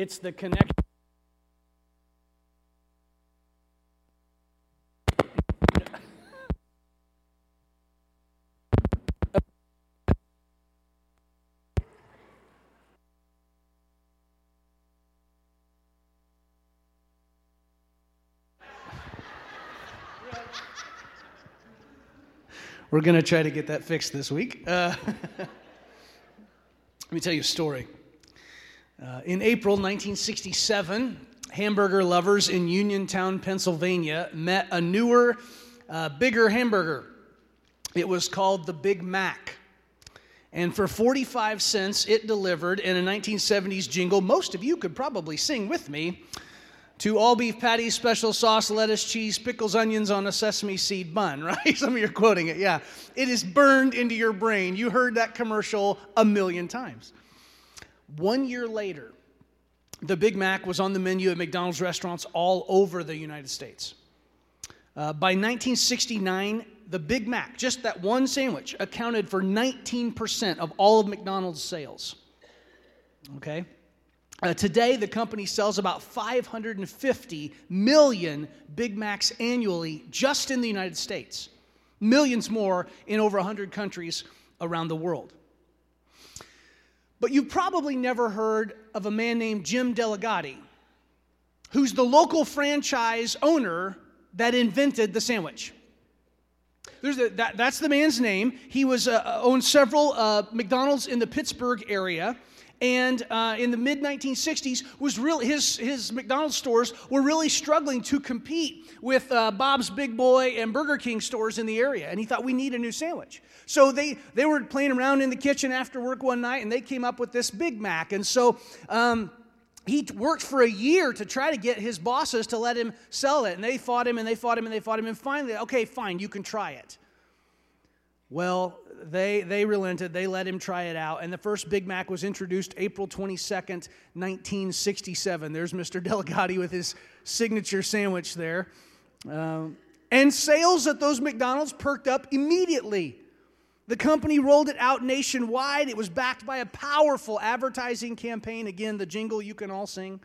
It's the connection. We're going to try to get that fixed this week. Uh, let me tell you a story. Uh, in April 1967, hamburger lovers in Uniontown, Pennsylvania met a newer, uh, bigger hamburger. It was called the Big Mac. And for 45 cents, it delivered in a 1970s jingle most of you could probably sing with me to all beef patties, special sauce, lettuce, cheese, pickles, onions on a sesame seed bun, right? Some of you are quoting it, yeah. It is burned into your brain. You heard that commercial a million times. One year later, the Big Mac was on the menu at McDonald's restaurants all over the United States. Uh, by 1969, the Big Mac, just that one sandwich, accounted for 19% of all of McDonald's sales. Okay? Uh, today, the company sells about 550 million Big Macs annually just in the United States, millions more in over 100 countries around the world. But you've probably never heard of a man named Jim Delligatti, who's the local franchise owner that invented the sandwich. A, that, that's the man's name. He was uh, owned several uh, McDonald's in the Pittsburgh area and uh, in the mid 1960s was really his, his mcdonald's stores were really struggling to compete with uh, bob's big boy and burger king stores in the area. And he thought we need a new sandwich. So they, they were playing around in the kitchen after work one night and they came up with this big mac. And so um, he worked for a year to try to get his bosses to let him sell it. And they fought him and they fought him and they fought him. And finally okay fine you can try it well, they, they relented. They let him try it out. And the first Big Mac was introduced April 22nd, 1967. There's Mr. Delligatti with his signature sandwich there. Um, and sales at those McDonald's perked up immediately. The company rolled it out nationwide. It was backed by a powerful advertising campaign. Again, the jingle you can all sing.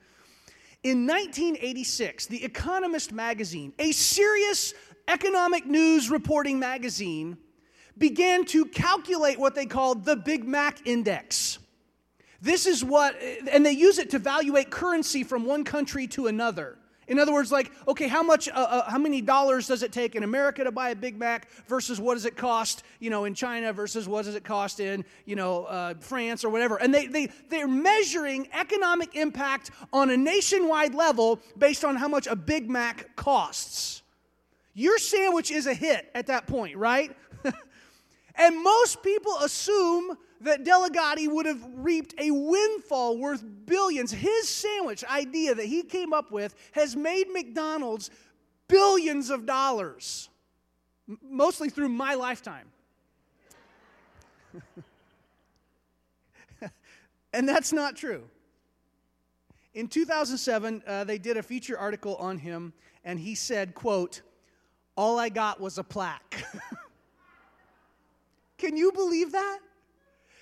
In 1986, The Economist magazine, a serious economic news reporting magazine, began to calculate what they called the Big Mac Index. This is what, and they use it to evaluate currency from one country to another. In other words, like, okay, how much, uh, uh, how many dollars does it take in America to buy a Big Mac versus what does it cost, you know, in China versus what does it cost in, you know, uh, France or whatever? And they, they, they're measuring economic impact on a nationwide level based on how much a Big Mac costs. Your sandwich is a hit at that point, right? And most people assume that Delligatti would have reaped a windfall worth billions. His sandwich idea that he came up with has made McDonald's billions of dollars, mostly through my lifetime. and that's not true. In 2007, uh, they did a feature article on him, and he said, quote, all I got was a plaque. Can you believe that?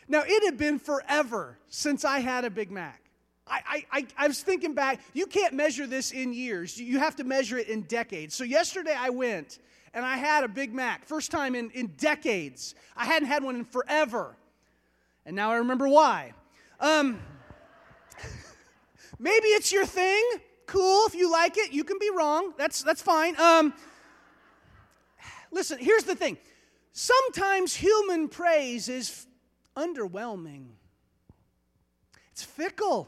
Now, it had been forever since I had a Big Mac. I, I, I, was thinking back, you can't measure this in years. You have to measure it in decades. So, yesterday I went and I had a Big Mac, first time in, in decades. I hadn't had one in forever. And now I remember why. Um, maybe it's your thing. Cool. If you like it, you can be wrong. That's, that's fine. Um, listen, here's the thing Sometimes human praise is underwhelming. It's fickle,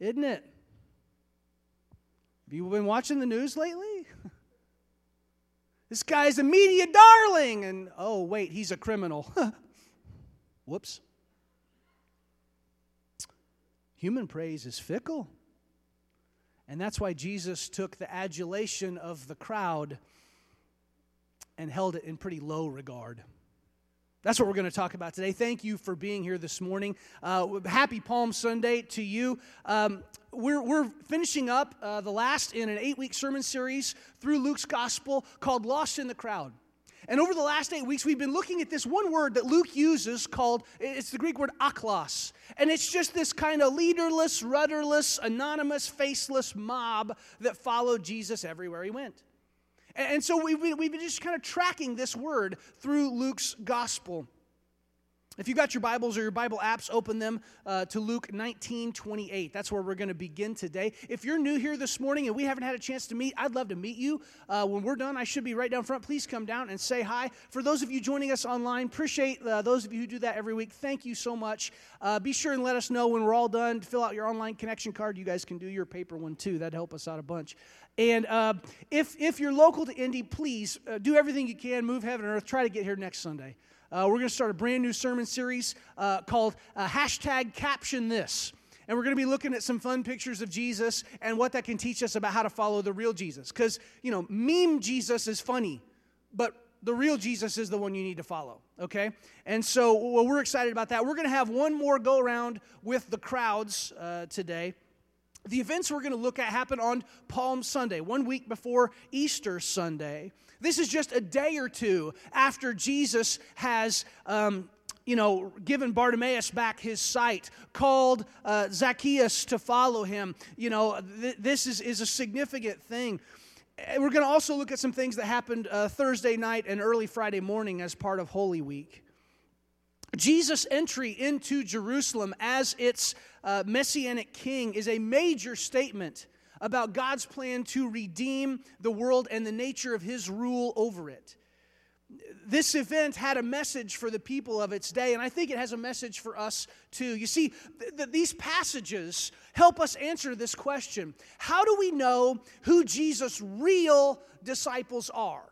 isn't it? Have you been watching the news lately? this guy's a media darling, and oh, wait, he's a criminal. Whoops. Human praise is fickle. And that's why Jesus took the adulation of the crowd and held it in pretty low regard. That's what we're going to talk about today. Thank you for being here this morning. Uh, happy Palm Sunday to you. Um, we're, we're finishing up uh, the last in an eight week sermon series through Luke's gospel called Lost in the Crowd. And over the last eight weeks, we've been looking at this one word that Luke uses called, it's the Greek word ochlos. And it's just this kind of leaderless, rudderless, anonymous, faceless mob that followed Jesus everywhere he went. And so we've been, just kind of tracking this word through Luke's gospel. If you got your Bibles or your Bible apps, open them uh, to Luke 19 28. That's where we're going to begin today. If you're new here this morning and we haven't had a chance to meet, I'd love to meet you. Uh, when we're done, I should be right down front. Please come down and say hi. For those of you joining us online, appreciate uh, those of you who do that every week. Thank you so much. Uh, be sure and let us know when we're all done. Fill out your online connection card. You guys can do your paper one too. That'd help us out a bunch. And uh, if, if you're local to Indy, please uh, do everything you can, move heaven and earth. Try to get here next Sunday. Uh, we're going to start a brand new sermon series uh, called uh, hashtag caption this. And we're going to be looking at some fun pictures of Jesus and what that can teach us about how to follow the real Jesus. Because, you know, meme Jesus is funny, but the real Jesus is the one you need to follow, okay? And so well, we're excited about that. We're going to have one more go around with the crowds uh, today. The events we're going to look at happen on Palm Sunday, one week before Easter Sunday. This is just a day or two after Jesus has. Um, you know, given Bartimaeus back his sight, called uh, Zacchaeus to follow him. You know, th- this is, is a significant thing. We're going to also look at some things that happened uh, Thursday night and early Friday morning as part of Holy Week. Jesus' entry into Jerusalem as its uh, messianic king is a major statement about God's plan to redeem the world and the nature of his rule over it. This event had a message for the people of its day, and I think it has a message for us too. You see, th- th- these passages help us answer this question How do we know who Jesus' real disciples are?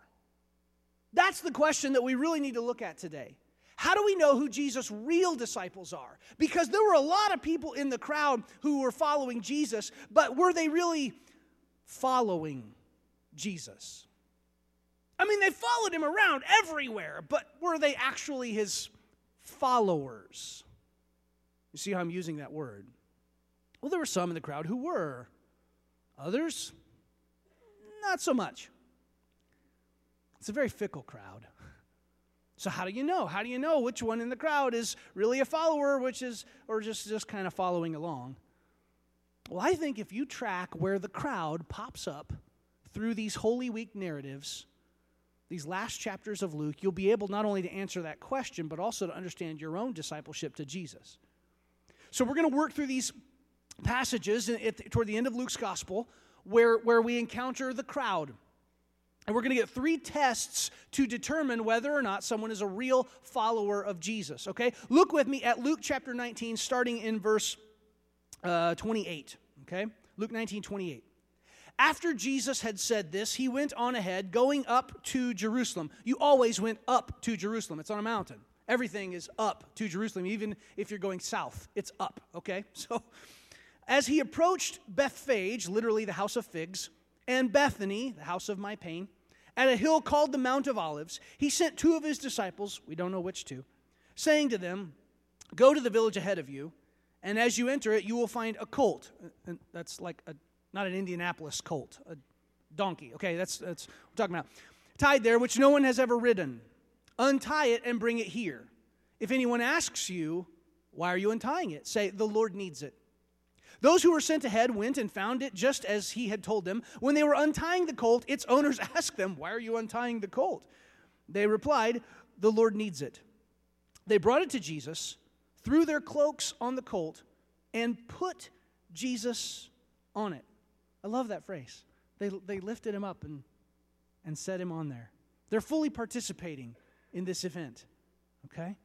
That's the question that we really need to look at today. How do we know who Jesus' real disciples are? Because there were a lot of people in the crowd who were following Jesus, but were they really following Jesus? I mean, they followed him around everywhere, but were they actually his followers? You see how I'm using that word? Well, there were some in the crowd who were, others, not so much. It's a very fickle crowd. So how do you know? How do you know which one in the crowd is really a follower, which is or just just kind of following along? Well, I think if you track where the crowd pops up through these Holy Week narratives, these last chapters of Luke, you'll be able not only to answer that question, but also to understand your own discipleship to Jesus. So we're going to work through these passages toward the end of Luke's gospel where, where we encounter the crowd. And we're going to get three tests to determine whether or not someone is a real follower of Jesus. Okay? Look with me at Luke chapter 19, starting in verse uh, 28. Okay? Luke 19, 28. After Jesus had said this, he went on ahead, going up to Jerusalem. You always went up to Jerusalem, it's on a mountain. Everything is up to Jerusalem, even if you're going south, it's up, okay? So, as he approached Bethphage, literally the house of figs, and Bethany, the house of my pain, at a hill called the Mount of Olives, he sent two of his disciples, we don't know which two, saying to them, Go to the village ahead of you, and as you enter it, you will find a colt. And that's like a, not an Indianapolis colt, a donkey. Okay, that's, that's what we're talking about. Tied there, which no one has ever ridden. Untie it and bring it here. If anyone asks you, Why are you untying it? Say, The Lord needs it. Those who were sent ahead went and found it just as he had told them. When they were untying the colt, its owners asked them, Why are you untying the colt? They replied, The Lord needs it. They brought it to Jesus, threw their cloaks on the colt, and put Jesus on it. I love that phrase. They, they lifted him up and, and set him on there. They're fully participating in this event, okay?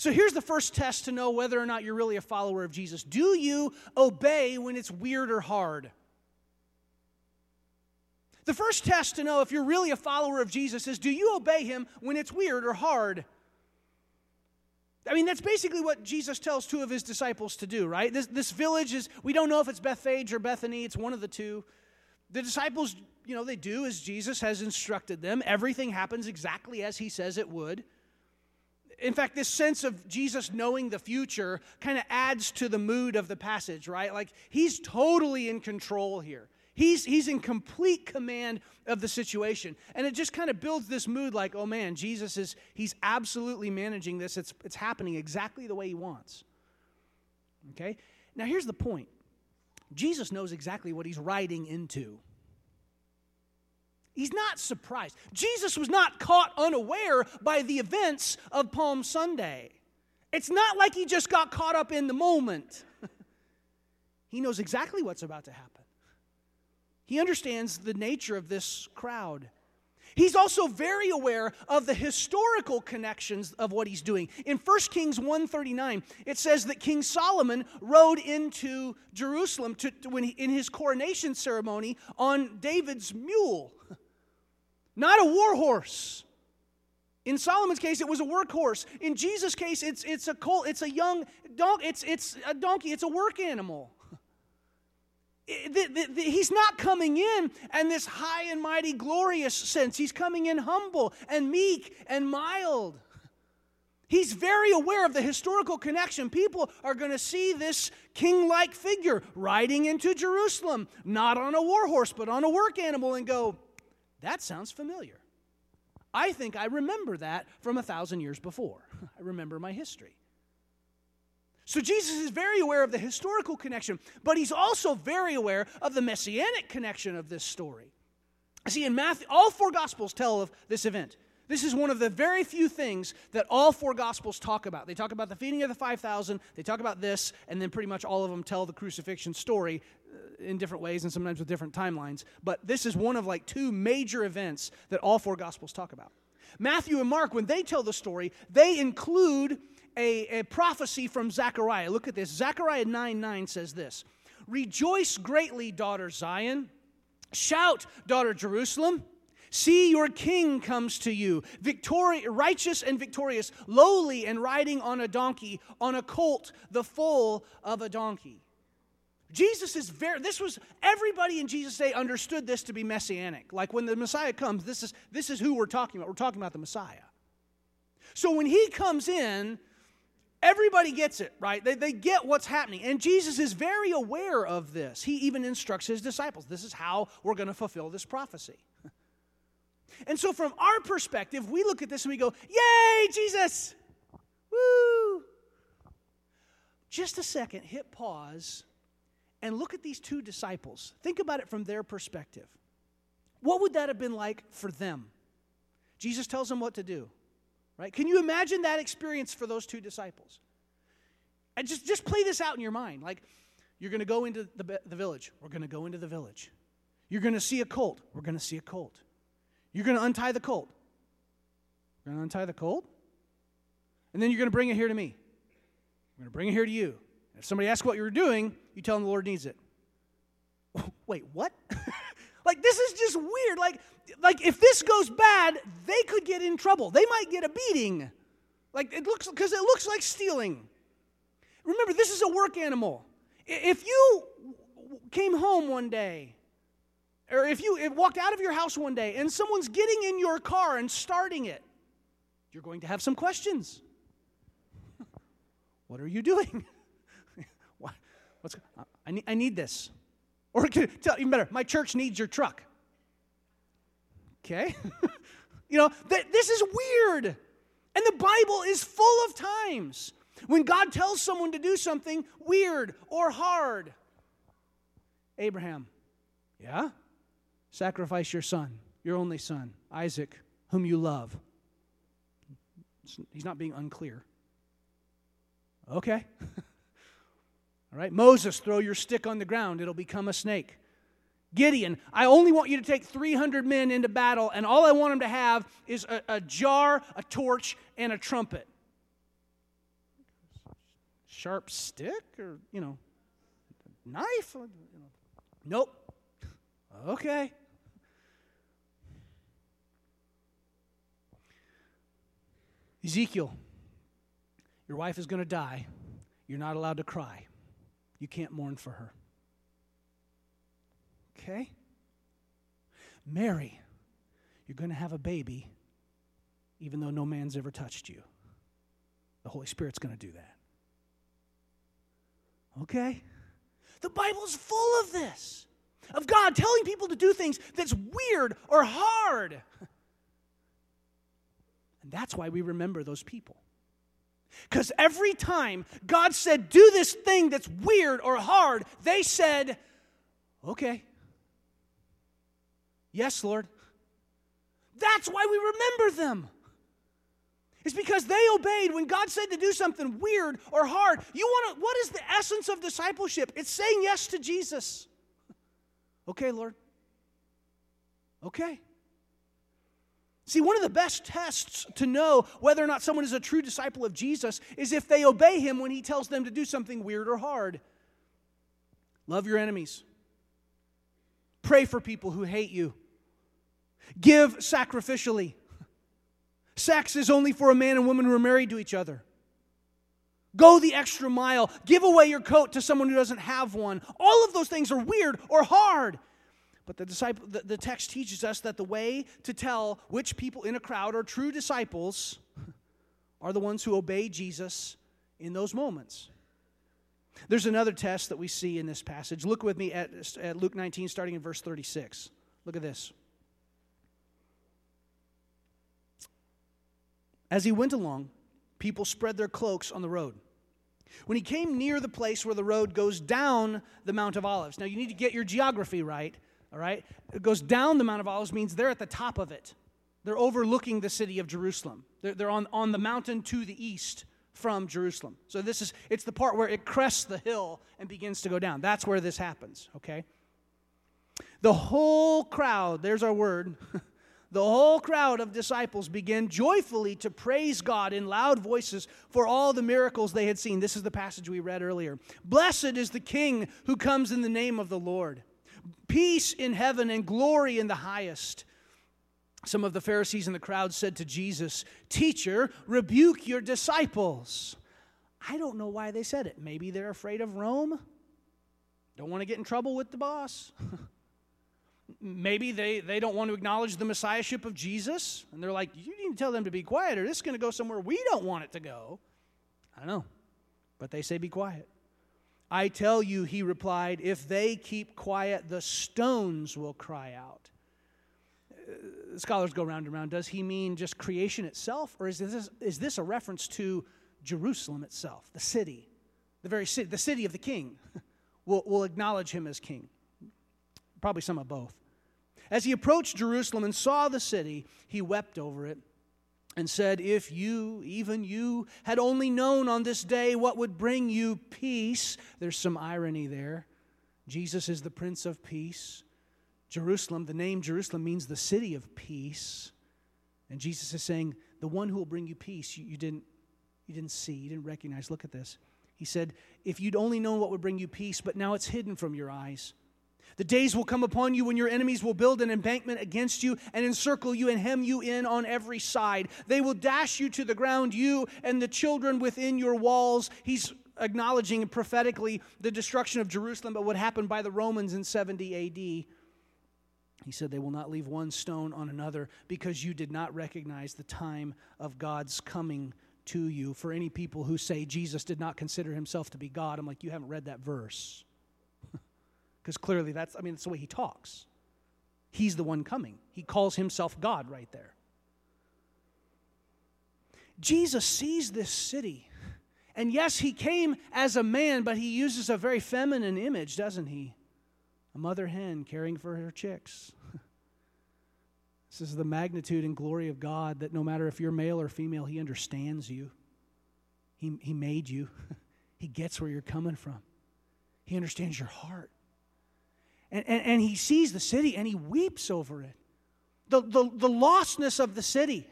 So here's the first test to know whether or not you're really a follower of Jesus. Do you obey when it's weird or hard? The first test to know if you're really a follower of Jesus is do you obey him when it's weird or hard? I mean, that's basically what Jesus tells two of his disciples to do, right? This, this village is, we don't know if it's Bethphage or Bethany, it's one of the two. The disciples, you know, they do as Jesus has instructed them. Everything happens exactly as he says it would in fact, this sense of Jesus knowing the future kind of adds to the mood of the passage, right? Like he's totally in control here. He's, he's in complete command of the situation. And it just kind of builds this mood like, oh man, Jesus is, he's absolutely managing this. It's, it's happening exactly the way he wants. Okay? Now here's the point Jesus knows exactly what he's riding into. He's not surprised. Jesus was not caught unaware by the events of Palm Sunday. It's not like he just got caught up in the moment. he knows exactly what's about to happen. He understands the nature of this crowd. He's also very aware of the historical connections of what he's doing. In 1 Kings 139, it says that King Solomon rode into Jerusalem to, when he, in his coronation ceremony on David's mule, not a war horse. In Solomon's case, it was a workhorse. In Jesus' case, it's, it's a colt, it's a young donkey, it's, it's a donkey, it's a work animal. The, the, the, he's not coming in and this high and mighty glorious sense. He's coming in humble and meek and mild. He's very aware of the historical connection. People are going to see this king like figure riding into Jerusalem, not on a war horse, but on a work animal, and go, that sounds familiar. I think I remember that from a thousand years before. I remember my history. So Jesus is very aware of the historical connection, but he's also very aware of the messianic connection of this story. See, in Matthew, all four gospels tell of this event. This is one of the very few things that all four gospels talk about. They talk about the feeding of the 5,000, they talk about this, and then pretty much all of them tell the crucifixion story in different ways and sometimes with different timelines. But this is one of like two major events that all four gospels talk about. Matthew and Mark, when they tell the story, they include a, a prophecy from Zechariah. Look at this. Zechariah 9 9 says this Rejoice greatly, daughter Zion. Shout, daughter Jerusalem. See, your king comes to you, victorious, righteous and victorious, lowly and riding on a donkey, on a colt, the foal of a donkey. Jesus is very, this was, everybody in Jesus' day understood this to be messianic. Like when the Messiah comes, this is, this is who we're talking about. We're talking about the Messiah. So when he comes in, Everybody gets it, right? They, they get what's happening. And Jesus is very aware of this. He even instructs his disciples this is how we're going to fulfill this prophecy. And so, from our perspective, we look at this and we go, Yay, Jesus! Woo! Just a second, hit pause and look at these two disciples. Think about it from their perspective. What would that have been like for them? Jesus tells them what to do. Right? Can you imagine that experience for those two disciples? And just, just play this out in your mind. Like, you're going to go into the, the village. We're going to go into the village. You're going to see a colt. We're going to see a colt. You're going to untie the colt. We're going to untie the colt. And then you're going to bring it here to me. We're going to bring it here to you. If somebody asks what you're doing, you tell them the Lord needs it. Wait, what? like this is just weird. Like like if this goes bad, they could get in trouble. They might get a beating. Like it looks because it looks like stealing. Remember, this is a work animal. If you came home one day, or if you walked out of your house one day and someone's getting in your car and starting it, you're going to have some questions. what are you doing? What, what's, I, need, I need this. Or tell even better, my church needs your truck. Okay? you know, th- this is weird. And the Bible is full of times when God tells someone to do something weird or hard. Abraham, yeah? Sacrifice your son, your only son, Isaac, whom you love. He's not being unclear. Okay. All right, Moses, throw your stick on the ground, it'll become a snake. Gideon, I only want you to take 300 men into battle, and all I want them to have is a, a jar, a torch, and a trumpet. Sharp stick or, you know, knife? Nope. Okay. Ezekiel, your wife is going to die. You're not allowed to cry. You can't mourn for her. Okay? Mary, you're going to have a baby even though no man's ever touched you. The Holy Spirit's going to do that. Okay? The Bible's full of this. of God telling people to do things that's weird or hard. And that's why we remember those people. Because every time God said, do this thing that's weird or hard, they said, okay. Yes, Lord. That's why we remember them. It's because they obeyed when God said to do something weird or hard. You want to, what is the essence of discipleship? It's saying yes to Jesus. Okay, Lord. Okay. See, one of the best tests to know whether or not someone is a true disciple of Jesus is if they obey him when he tells them to do something weird or hard. Love your enemies. Pray for people who hate you. Give sacrificially. Sex is only for a man and woman who are married to each other. Go the extra mile. Give away your coat to someone who doesn't have one. All of those things are weird or hard. But the, disciple, the, the text teaches us that the way to tell which people in a crowd are true disciples are the ones who obey Jesus in those moments. There's another test that we see in this passage. Look with me at, at Luke 19, starting in verse 36. Look at this. As he went along, people spread their cloaks on the road. When he came near the place where the road goes down the Mount of Olives, now you need to get your geography right, all right? It goes down the Mount of Olives means they're at the top of it. They're overlooking the city of Jerusalem. They're, they're on, on the mountain to the east from Jerusalem. So this is it's the part where it crests the hill and begins to go down. That's where this happens, okay? The whole crowd, there's our word. the whole crowd of disciples began joyfully to praise God in loud voices for all the miracles they had seen. This is the passage we read earlier. Blessed is the King who comes in the name of the Lord. Peace in heaven and glory in the highest. Some of the Pharisees in the crowd said to Jesus, Teacher, rebuke your disciples. I don't know why they said it. Maybe they're afraid of Rome. Don't want to get in trouble with the boss. Maybe they, they don't want to acknowledge the messiahship of Jesus. And they're like, You need to tell them to be quiet, or this is going to go somewhere we don't want it to go. I don't know. But they say, Be quiet. I tell you, he replied, if they keep quiet, the stones will cry out. Uh, scholars go round and round. Does he mean just creation itself, or is this, is this a reference to Jerusalem itself, the city, the very city, the city of the king? will will acknowledge him as king. Probably some of both. As he approached Jerusalem and saw the city, he wept over it and said, If you, even you, had only known on this day what would bring you peace, there's some irony there. Jesus is the Prince of Peace. Jerusalem, the name Jerusalem means the city of peace. And Jesus is saying, The one who will bring you peace, you, you didn't, you didn't see, you didn't recognize. Look at this. He said, If you'd only known what would bring you peace, but now it's hidden from your eyes. The days will come upon you when your enemies will build an embankment against you and encircle you and hem you in on every side. They will dash you to the ground, you and the children within your walls. He's acknowledging prophetically the destruction of Jerusalem, but what happened by the Romans in 70 AD. He said, They will not leave one stone on another because you did not recognize the time of God's coming to you. For any people who say Jesus did not consider himself to be God, I'm like, You haven't read that verse. Because clearly that's, I mean, that's the way he talks. He's the one coming. He calls himself God right there. Jesus sees this city. And yes, he came as a man, but he uses a very feminine image, doesn't he? A mother hen caring for her chicks. this is the magnitude and glory of God that no matter if you're male or female, he understands you. He, he made you, he gets where you're coming from, he understands your heart. And, and, and he sees the city and he weeps over it. The, the, the lostness of the city.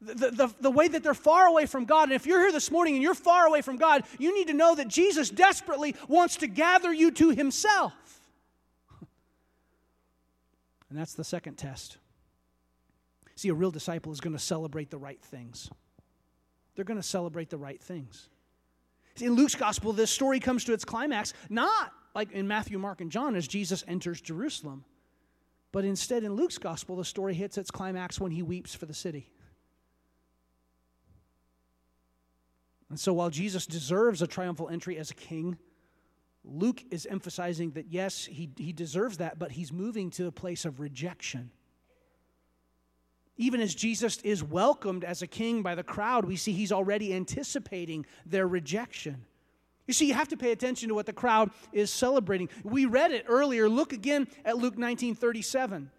The, the, the way that they're far away from God. And if you're here this morning and you're far away from God, you need to know that Jesus desperately wants to gather you to himself. And that's the second test. See, a real disciple is going to celebrate the right things. They're going to celebrate the right things. See, in Luke's gospel, this story comes to its climax not like in Matthew, Mark, and John as Jesus enters Jerusalem. But instead, in Luke's gospel, the story hits its climax when he weeps for the city. And so, while Jesus deserves a triumphal entry as a king, Luke is emphasizing that yes, he, he deserves that, but he's moving to a place of rejection. Even as Jesus is welcomed as a king by the crowd, we see he's already anticipating their rejection. You see, you have to pay attention to what the crowd is celebrating. We read it earlier. Look again at Luke 19 37.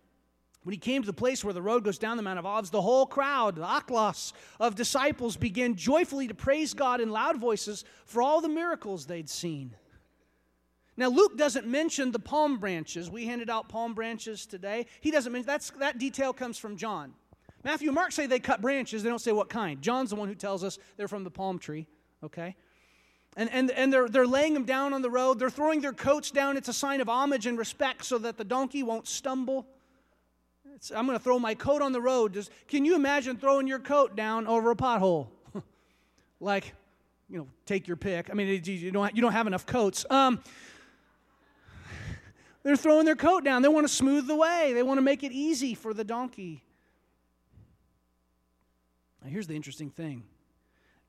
When he came to the place where the road goes down the Mount of Olives, the whole crowd, the ochlos of disciples, began joyfully to praise God in loud voices for all the miracles they'd seen. Now, Luke doesn't mention the palm branches. We handed out palm branches today. He doesn't mention that's, that detail comes from John. Matthew and Mark say they cut branches, they don't say what kind. John's the one who tells us they're from the palm tree, okay? And, and, and they're, they're laying them down on the road. They're throwing their coats down. It's a sign of homage and respect so that the donkey won't stumble. It's, I'm going to throw my coat on the road. Just, can you imagine throwing your coat down over a pothole? like, you know, take your pick. I mean, you don't, you don't have enough coats. Um, they're throwing their coat down. They want to smooth the way, they want to make it easy for the donkey. Now, here's the interesting thing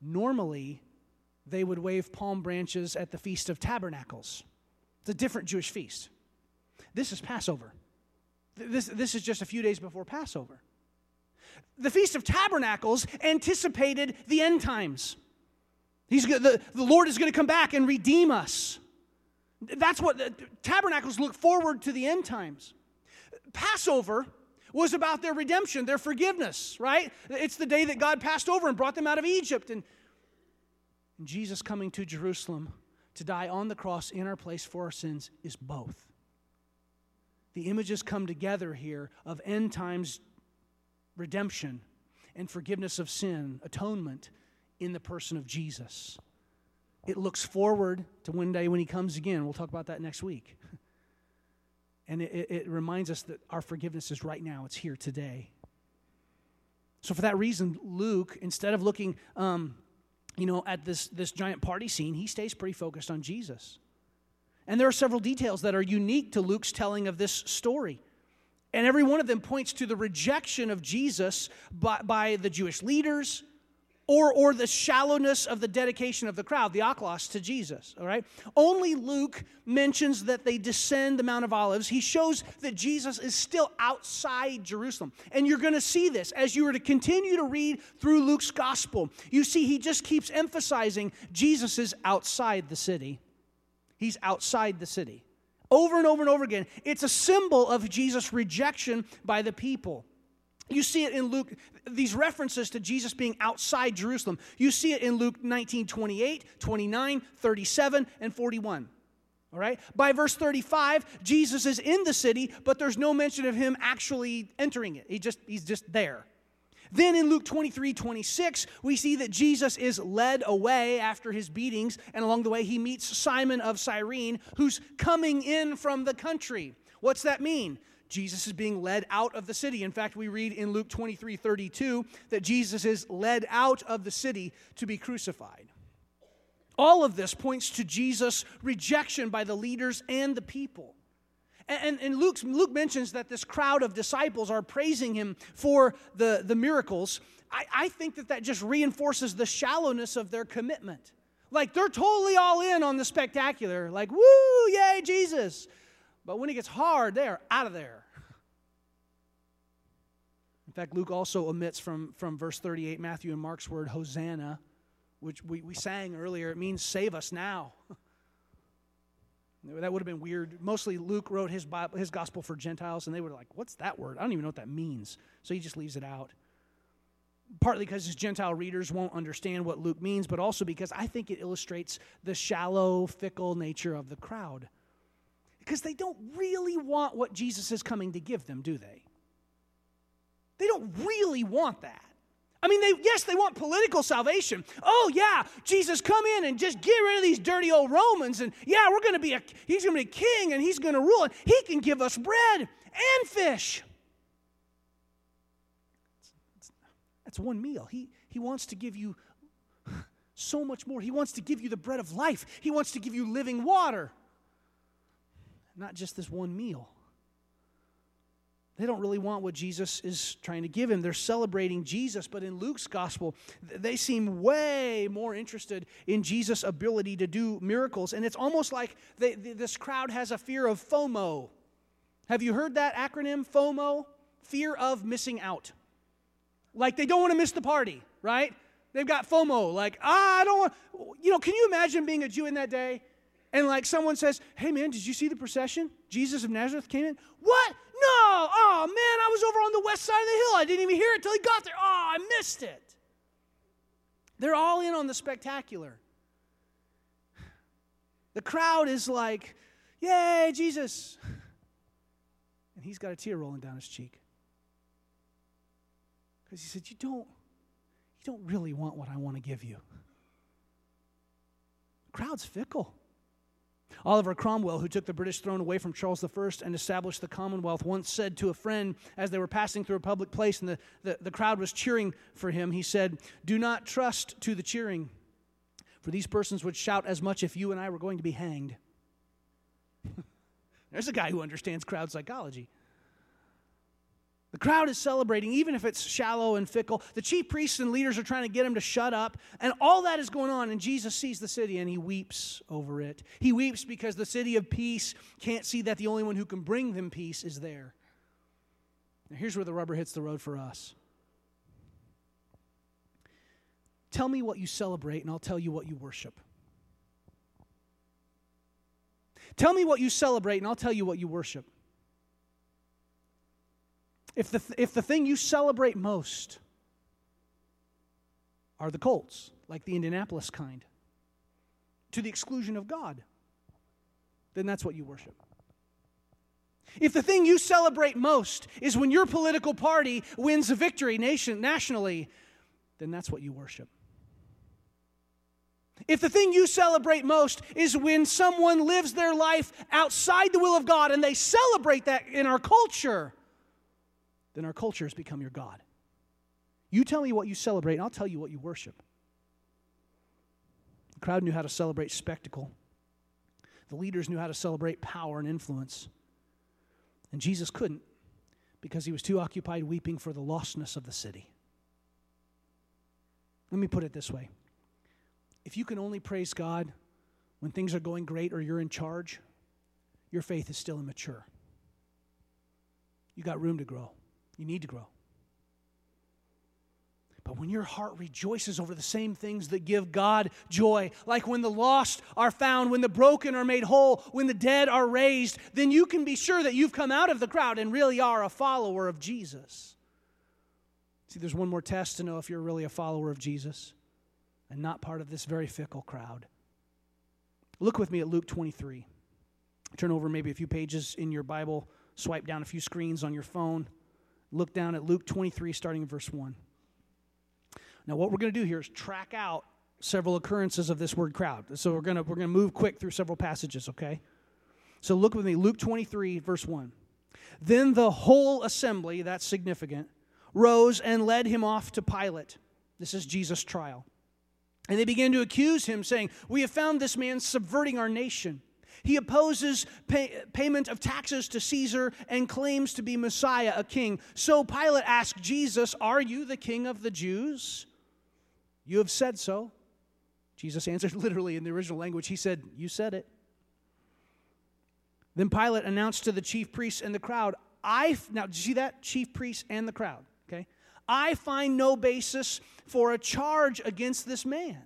normally, they would wave palm branches at the Feast of Tabernacles. It's a different Jewish feast. This is Passover. This, this is just a few days before Passover. The Feast of Tabernacles anticipated the end times. He's, the, the Lord is going to come back and redeem us. That's what the tabernacles look forward to the end times. Passover was about their redemption, their forgiveness, right? It's the day that God passed over and brought them out of Egypt. And, and Jesus coming to Jerusalem to die on the cross in our place for our sins is both. The images come together here of end times redemption and forgiveness of sin, atonement in the person of Jesus. It looks forward to one day when he comes again. We'll talk about that next week. And it, it, reminds us that our forgiveness is right now, it's here today. So, for that reason, Luke, instead of looking um, you know, at this, this giant party scene, he stays pretty focused on Jesus. And there are several details that are unique to Luke's telling of this story. And every one of them points to the rejection of Jesus by, by the Jewish leaders, or, or the shallowness of the dedication of the crowd, the ochlos, to Jesus. All right? Only Luke mentions that they descend the Mount of Olives. He shows that Jesus is still outside Jerusalem. And you're going to see this as you were to continue to read through Luke's gospel. You see, he just keeps emphasizing Jesus is outside the city. He's outside the city. Over and over and over again. It's a symbol of Jesus' rejection by the people. You see it in Luke, these references to Jesus being outside Jerusalem. You see it in Luke 19, 28, 29, 37, and 41. All right? By verse 35, Jesus is in the city, but there's no mention of him actually entering it. He just, he's just there. Then in Luke 23, 26, we see that Jesus is led away after his beatings, and along the way, he meets Simon of Cyrene, who's coming in from the country. What's that mean? Jesus is being led out of the city. In fact, we read in Luke 23 32 that Jesus is led out of the city to be crucified. All of this points to Jesus' rejection by the leaders and the people. And, and Luke, Luke mentions that this crowd of disciples are praising him for the, the miracles. I, I think that that just reinforces the shallowness of their commitment. Like they're totally all in on the spectacular, like, woo, yay, Jesus. But when it gets hard, they're out of there. In fact, Luke also omits from, from verse 38 Matthew and Mark's word, Hosanna, which we, we sang earlier. It means save us now. that would have been weird. Mostly Luke wrote his, Bible, his gospel for Gentiles, and they were like, what's that word? I don't even know what that means. So he just leaves it out. Partly because his Gentile readers won't understand what Luke means, but also because I think it illustrates the shallow, fickle nature of the crowd because they don't really want what Jesus is coming to give them, do they? They don't really want that. I mean, they yes, they want political salvation. Oh yeah, Jesus, come in and just get rid of these dirty old Romans, and yeah, we're going to be a he's going to be a king, and he's going to rule, and he can give us bread and fish. That's one meal. He he wants to give you so much more. He wants to give you the bread of life. He wants to give you living water not just this one meal. They don't really want what Jesus is trying to give him. They're celebrating Jesus, but in Luke's gospel, they seem way more interested in Jesus' ability to do miracles. And it's almost like they, this crowd has a fear of FOMO. Have you heard that acronym, FOMO? Fear of missing out. Like they don't want to miss the party, right? They've got FOMO, like, ah, I don't want, you know, can you imagine being a Jew in that day? And like someone says, hey man, did you see the procession? Jesus of Nazareth came in? What? No! Oh man, I was over on the west side of the hill. I didn't even hear it till he got there. Oh, I missed it. They're all in on the spectacular. The crowd is like, Yay, Jesus. And he's got a tear rolling down his cheek. Because he said, You don't, you don't really want what I want to give you. Crowd's fickle. Oliver Cromwell, who took the British throne away from Charles I and established the Commonwealth, once said to a friend as they were passing through a public place and the, the, the crowd was cheering for him, he said, Do not trust to the cheering, for these persons would shout as much if you and I were going to be hanged. There's a guy who understands crowd psychology. The crowd is celebrating, even if it's shallow and fickle. The chief priests and leaders are trying to get him to shut up. And all that is going on. And Jesus sees the city and he weeps over it. He weeps because the city of peace can't see that the only one who can bring them peace is there. Now, here's where the rubber hits the road for us. Tell me what you celebrate, and I'll tell you what you worship. Tell me what you celebrate, and I'll tell you what you worship. If the, if the thing you celebrate most are the Colts, like the Indianapolis kind, to the exclusion of God, then that's what you worship. If the thing you celebrate most is when your political party wins a victory nation, nationally, then that's what you worship. If the thing you celebrate most is when someone lives their life outside the will of God and they celebrate that in our culture, then our culture has become your God. You tell me what you celebrate, and I'll tell you what you worship. The crowd knew how to celebrate spectacle, the leaders knew how to celebrate power and influence. And Jesus couldn't because he was too occupied weeping for the lostness of the city. Let me put it this way if you can only praise God when things are going great or you're in charge, your faith is still immature. You got room to grow. You need to grow. But when your heart rejoices over the same things that give God joy, like when the lost are found, when the broken are made whole, when the dead are raised, then you can be sure that you've come out of the crowd and really are a follower of Jesus. See, there's one more test to know if you're really a follower of Jesus and not part of this very fickle crowd. Look with me at Luke 23. Turn over maybe a few pages in your Bible, swipe down a few screens on your phone. Look down at Luke 23, starting in verse 1. Now, what we're going to do here is track out several occurrences of this word crowd. So we're going to, we're going to move quick through several passages, okay? So look with me, Luke 23, verse 1. Then the whole assembly, that's significant, rose and led him off to Pilate. This is Jesus' trial. And they began to accuse him, saying, We have found this man subverting our nation he opposes pay, payment of taxes to Caesar and claims to be Messiah, a king. So Pilate asked Jesus, Are you the king of the Jews? You have said so. Jesus answered literally in the original language. He said, You said it. Then Pilate announced to the chief priests and the crowd, I, now, did you see that? Chief priests and the crowd, okay? I find no basis for a charge against this man.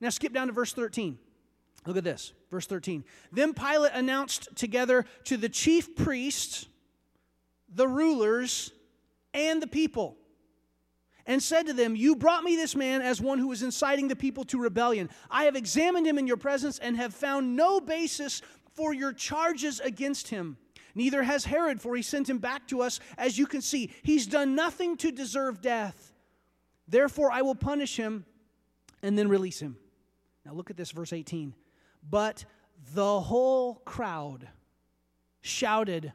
Now skip down to verse 13. Look at this, verse 13. Then Pilate announced together to the chief priests, the rulers, and the people, and said to them, You brought me this man as one who is inciting the people to rebellion. I have examined him in your presence and have found no basis for your charges against him. Neither has Herod, for he sent him back to us, as you can see. He's done nothing to deserve death. Therefore, I will punish him and then release him. Now, look at this, verse 18. But the whole crowd shouted,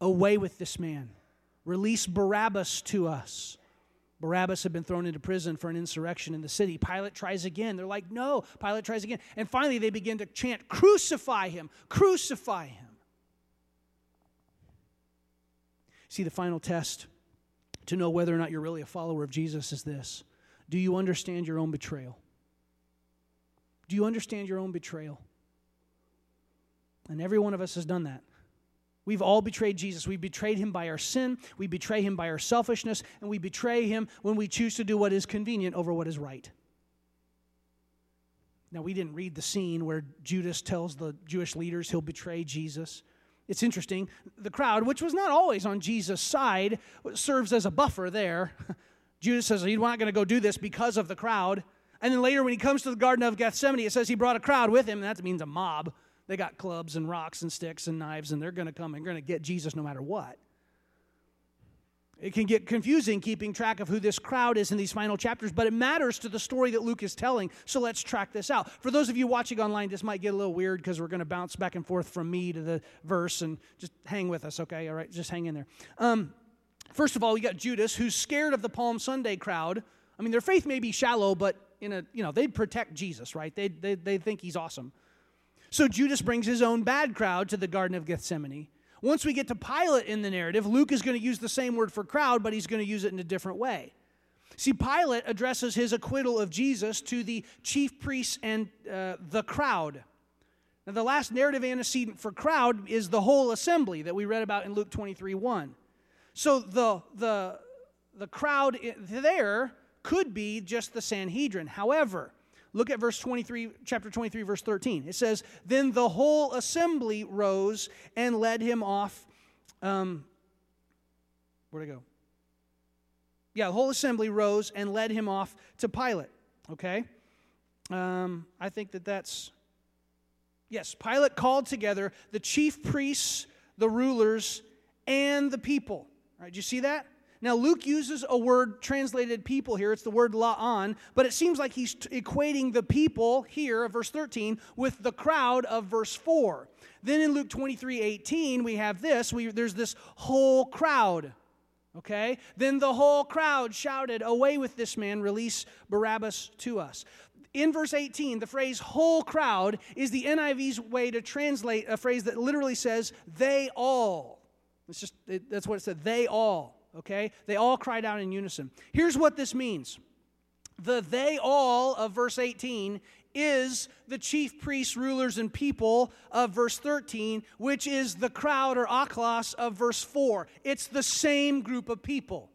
Away with this man! Release Barabbas to us. Barabbas had been thrown into prison for an insurrection in the city. Pilate tries again. They're like, No. Pilate tries again. And finally, they begin to chant, Crucify him! Crucify him! See, the final test to know whether or not you're really a follower of Jesus is this Do you understand your own betrayal? Do you understand your own betrayal? And every one of us has done that. We've all betrayed Jesus. We betrayed him by our sin, we betray him by our selfishness, and we betray him when we choose to do what is convenient over what is right. Now, we didn't read the scene where Judas tells the Jewish leaders he'll betray Jesus. It's interesting. The crowd, which was not always on Jesus' side, serves as a buffer there. Judas says he's not going to go do this because of the crowd. And then later, when he comes to the Garden of Gethsemane, it says he brought a crowd with him, and that means a mob. They got clubs and rocks and sticks and knives, and they're going to come and going to get Jesus no matter what. It can get confusing keeping track of who this crowd is in these final chapters, but it matters to the story that Luke is telling. So let's track this out. For those of you watching online, this might get a little weird because we're going to bounce back and forth from me to the verse, and just hang with us, okay? All right, just hang in there. Um, first of all, we got Judas, who's scared of the Palm Sunday crowd. I mean, their faith may be shallow, but in a you know they protect Jesus, right? They they they think he's awesome. So Judas brings his own bad crowd to the Garden of Gethsemane. Once we get to Pilate in the narrative, Luke is going to use the same word for crowd, but he's going to use it in a different way. See, Pilate addresses his acquittal of Jesus to the chief priests and uh, the crowd. Now, the last narrative antecedent for crowd is the whole assembly that we read about in Luke 23 1. So the, the, the crowd there could be just the Sanhedrin. However, Look at verse 23, chapter 23, verse 13. It says, Then the whole assembly rose and led him off. Um, where'd I go? Yeah, the whole assembly rose and led him off to Pilate. Okay? Um, I think that that's. Yes, Pilate called together the chief priests, the rulers, and the people. All right, do you see that? Now, Luke uses a word translated people here. It's the word la'an, but it seems like he's t- equating the people here, of verse 13, with the crowd of verse 4. Then in Luke 23 18, we have this we, there's this whole crowd. Okay? Then the whole crowd shouted, Away with this man, release Barabbas to us. In verse 18, the phrase whole crowd is the NIV's way to translate a phrase that literally says, They all. It's just, it, that's what it said, they all okay? They all cried out in unison. Here's what this means the they all of verse 18 is the chief priests, rulers, and people of verse 13, which is the crowd or ochlos of verse 4. It's the same group of people.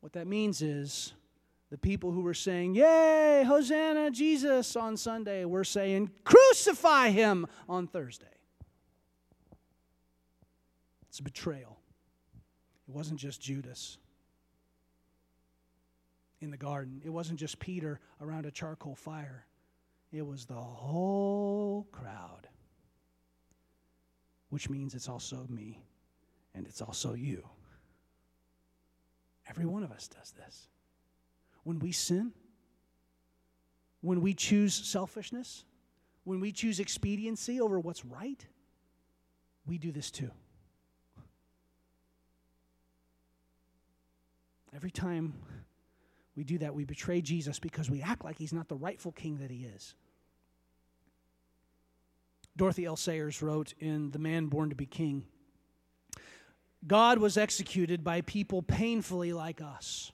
What that means is the people who were saying, Yay, Hosanna, Jesus on Sunday, were saying, Crucify him on Thursday. It's betrayal. It wasn't just Judas in the garden, it wasn't just Peter around a charcoal fire, it was the whole crowd, which means it's also me and it's also you. Every one of us does this. When we sin, when we choose selfishness, when we choose expediency over what's right, we do this too. Every time we do that, we betray Jesus because we act like he's not the rightful king that he is. Dorothy L. Sayers wrote in The Man Born to Be King God was executed by people painfully like us.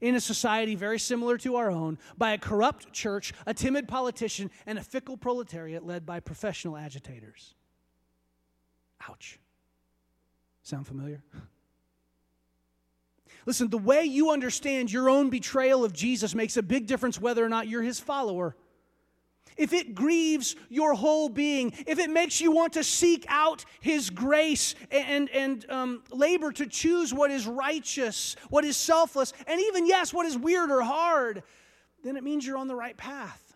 In a society very similar to our own, by a corrupt church, a timid politician, and a fickle proletariat led by professional agitators. Ouch. Sound familiar? Listen, the way you understand your own betrayal of Jesus makes a big difference whether or not you're his follower. If it grieves your whole being, if it makes you want to seek out His grace and, and um, labor to choose what is righteous, what is selfless, and even, yes, what is weird or hard, then it means you're on the right path.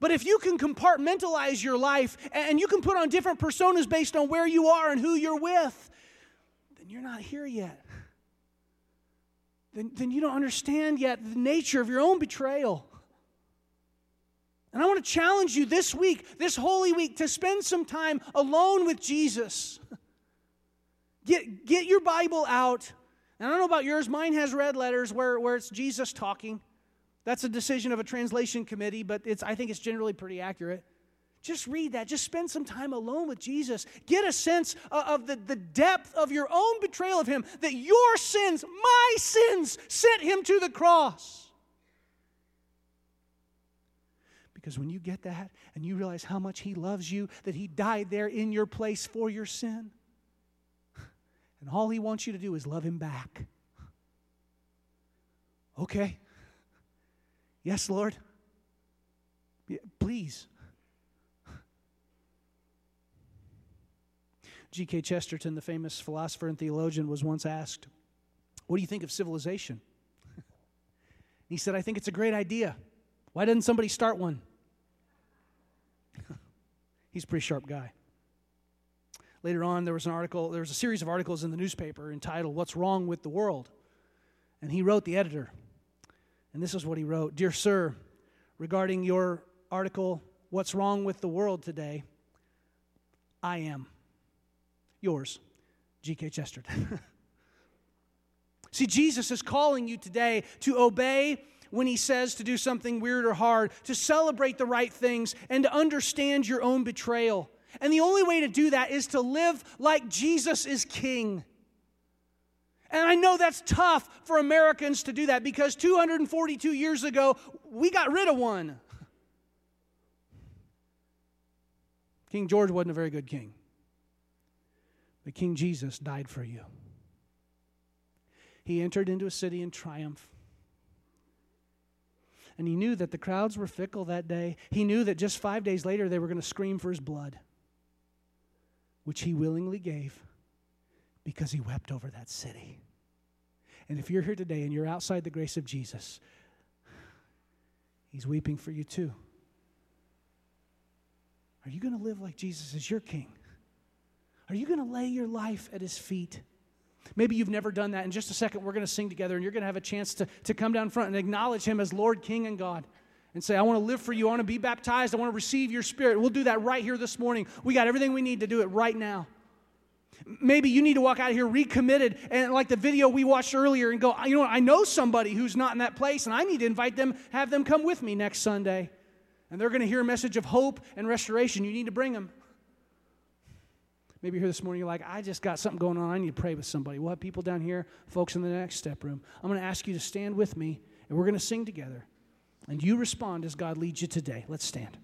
But if you can compartmentalize your life and you can put on different personas based on where you are and who you're with, then you're not here yet then, then you don't understand yet the nature of your own betrayal. And I want to challenge you this week, this Holy Week, to spend some time alone with Jesus. Get, get your Bible out. And I don't know about yours, mine has red letters where, where it's Jesus talking. That's a decision of a translation committee, but it's, I think it's generally pretty accurate. Just read that. Just spend some time alone with Jesus. Get a sense of the, the depth of your own betrayal of Him, that your sins, my sins, sent Him to the cross. Because when you get that and you realize how much He loves you, that He died there in your place for your sin, and all He wants you to do is love Him back. Okay. Yes, Lord. Please. G.K. Chesterton, the famous philosopher and theologian, was once asked, What do you think of civilization? he said, I think it's a great idea. Why doesn't somebody start one? He's a pretty sharp guy. Later on, there was an article, there was a series of articles in the newspaper entitled, What's Wrong with the World? And he wrote the editor. And this is what he wrote Dear Sir, regarding your article, What's Wrong with the World Today, I am. Yours, G.K. Chesterton. See, Jesus is calling you today to obey when he says to do something weird or hard, to celebrate the right things, and to understand your own betrayal. And the only way to do that is to live like Jesus is king. And I know that's tough for Americans to do that because 242 years ago, we got rid of one. King George wasn't a very good king, but King Jesus died for you. He entered into a city in triumph. And he knew that the crowds were fickle that day. He knew that just five days later they were going to scream for his blood, which he willingly gave because he wept over that city. And if you're here today and you're outside the grace of Jesus, he's weeping for you too. Are you going to live like Jesus is your king? Are you going to lay your life at his feet? Maybe you've never done that. In just a second, we're going to sing together, and you're going to have a chance to, to come down front and acknowledge him as Lord, King, and God and say, I want to live for you. I want to be baptized. I want to receive your spirit. We'll do that right here this morning. We got everything we need to do it right now. Maybe you need to walk out of here recommitted and like the video we watched earlier and go, you know what, I know somebody who's not in that place and I need to invite them, have them come with me next Sunday. And they're going to hear a message of hope and restoration. You need to bring them. Maybe you're here this morning, you're like, I just got something going on. I need to pray with somebody. We'll have people down here, folks in the next step room. I'm going to ask you to stand with me and we're going to sing together. And you respond as God leads you today. Let's stand.